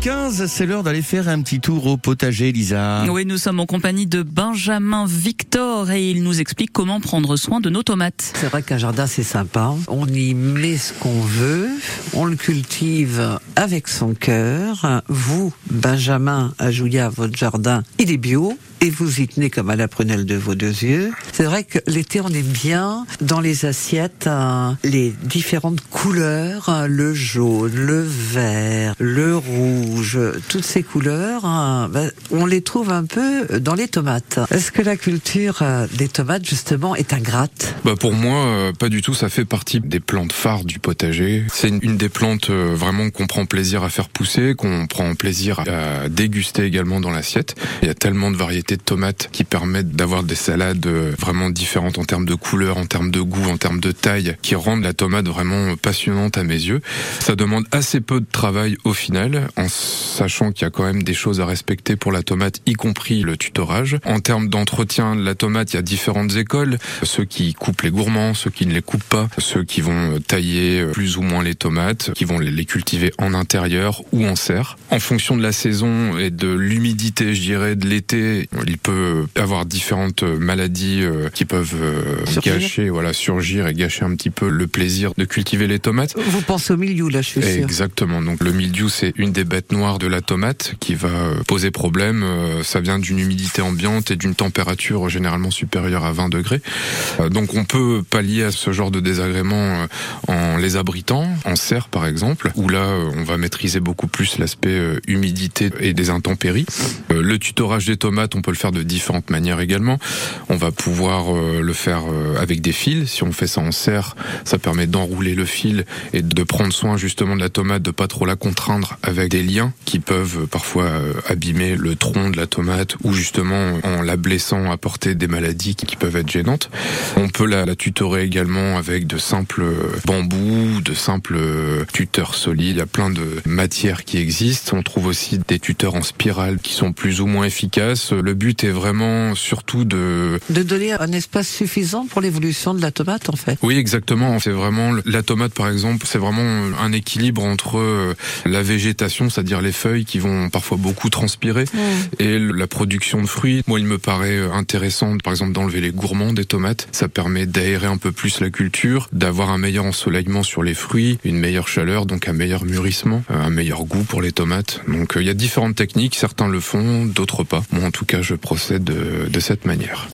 15 c'est l'heure d'aller faire un petit tour au potager, Lisa. Oui, nous sommes en compagnie de Benjamin Victor et il nous explique comment prendre soin de nos tomates. C'est vrai qu'un jardin c'est sympa. On y met ce qu'on veut, on le cultive avec son cœur. Vous, Benjamin, à Jouya, votre jardin, il est bio et vous y tenez comme à la prunelle de vos deux yeux. C'est vrai que l'été, on aime bien dans les assiettes euh, les différentes couleurs, euh, le jaune, le vert, le rouge, toutes ces couleurs, euh, ben, on les trouve un peu dans les tomates. Est-ce que la culture des tomates, justement, est ingrate? Bah Pour moi, pas du tout. Ça fait partie des plantes phares du potager. C'est une, des plantes vraiment qu'on prend plaisir à faire pousser, qu'on prend plaisir à déguster également dans l'assiette. Il y a tellement de variétés de tomates qui permettent d'avoir des salades euh, vraiment différentes en termes de couleur, en termes de goût, en termes de taille, qui rendent la tomate vraiment passionnante à mes yeux. Ça demande assez peu de travail au final, en sachant qu'il y a quand même des choses à respecter pour la tomate, y compris le tutorage. En termes d'entretien de la tomate, il y a différentes écoles. Ceux qui coupent les gourmands, ceux qui ne les coupent pas, ceux qui vont tailler plus ou moins les tomates, qui vont les cultiver en intérieur ou en serre. En fonction de la saison et de l'humidité, je dirais, de l'été, il peut avoir différentes maladies euh, qui peuvent euh, gâcher, voilà, surgir et gâcher un petit peu le plaisir de cultiver les tomates. Vous pensez au mildiou là, je suis sûr. Exactement. Donc le mildiou, c'est une des bêtes noires de la tomate qui va poser problème. Euh, ça vient d'une humidité ambiante et d'une température généralement supérieure à 20 degrés. Donc on peut pallier à ce genre de désagréments en les abritant, en serre par exemple, où là on va maîtriser beaucoup plus l'aspect humidité et des intempéries. Le tutorage des tomates, on peut le faire de différentes manières également. On va pouvoir euh, le faire euh, avec des fils. Si on fait ça en serre, ça permet d'enrouler le fil et de prendre soin justement de la tomate, de pas trop la contraindre avec des liens qui peuvent euh, parfois abîmer le tronc de la tomate ou justement en la blessant apporter des maladies qui peuvent être gênantes. On peut la, la tutorer également avec de simples bambous, de simples tuteurs solides. Il y a plein de matières qui existent. On trouve aussi des tuteurs en spirale qui sont plus ou moins efficaces. Le but est vraiment surtout de... De donner un espace suffisant pour l'évolution de la tomate en fait. Oui exactement, c'est vraiment la tomate par exemple, c'est vraiment un équilibre entre euh, la végétation, c'est-à-dire les feuilles qui vont parfois beaucoup transpirer, mmh. et la production de fruits. Moi il me paraît euh, intéressant par exemple d'enlever les gourmands des tomates, ça permet d'aérer un peu plus la culture, d'avoir un meilleur ensoleillement sur les fruits, une meilleure chaleur, donc un meilleur mûrissement, euh, un meilleur goût pour les tomates. Donc il y a différentes techniques, certains le font, d'autres pas. Moi en tout cas je procède de, cette manière.